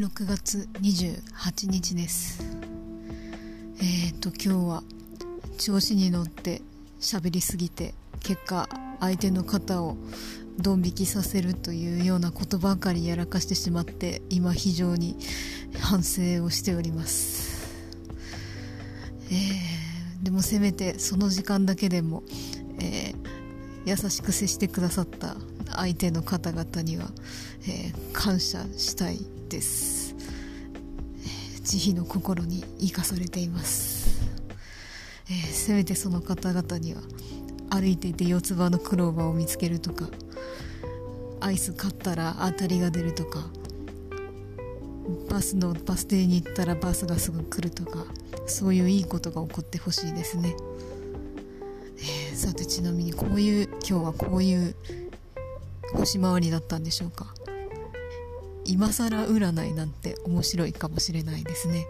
6月28日です。えっ、ー、と今日は調子に乗って喋りすぎて結果相手の肩をドン引きさせるというようなことばかりやらかしてしまって今非常に反省をしております。えー、でもせめてその時間だけでも、えー、優しく接してくださった相手の方々には、えー、感謝したいです、慈悲の心に生かされています、えー、せめてその方々には歩いていて四つ葉のクローバーを見つけるとかアイス買ったら当たりが出るとかバスのバス停に行ったらバスがすぐ来るとかそういういいことが起こってほしいですね、えー、さてちなみにこういう今日はこういう星回りだったんでしょうか。今更占いなんて面白いかもしれないですね。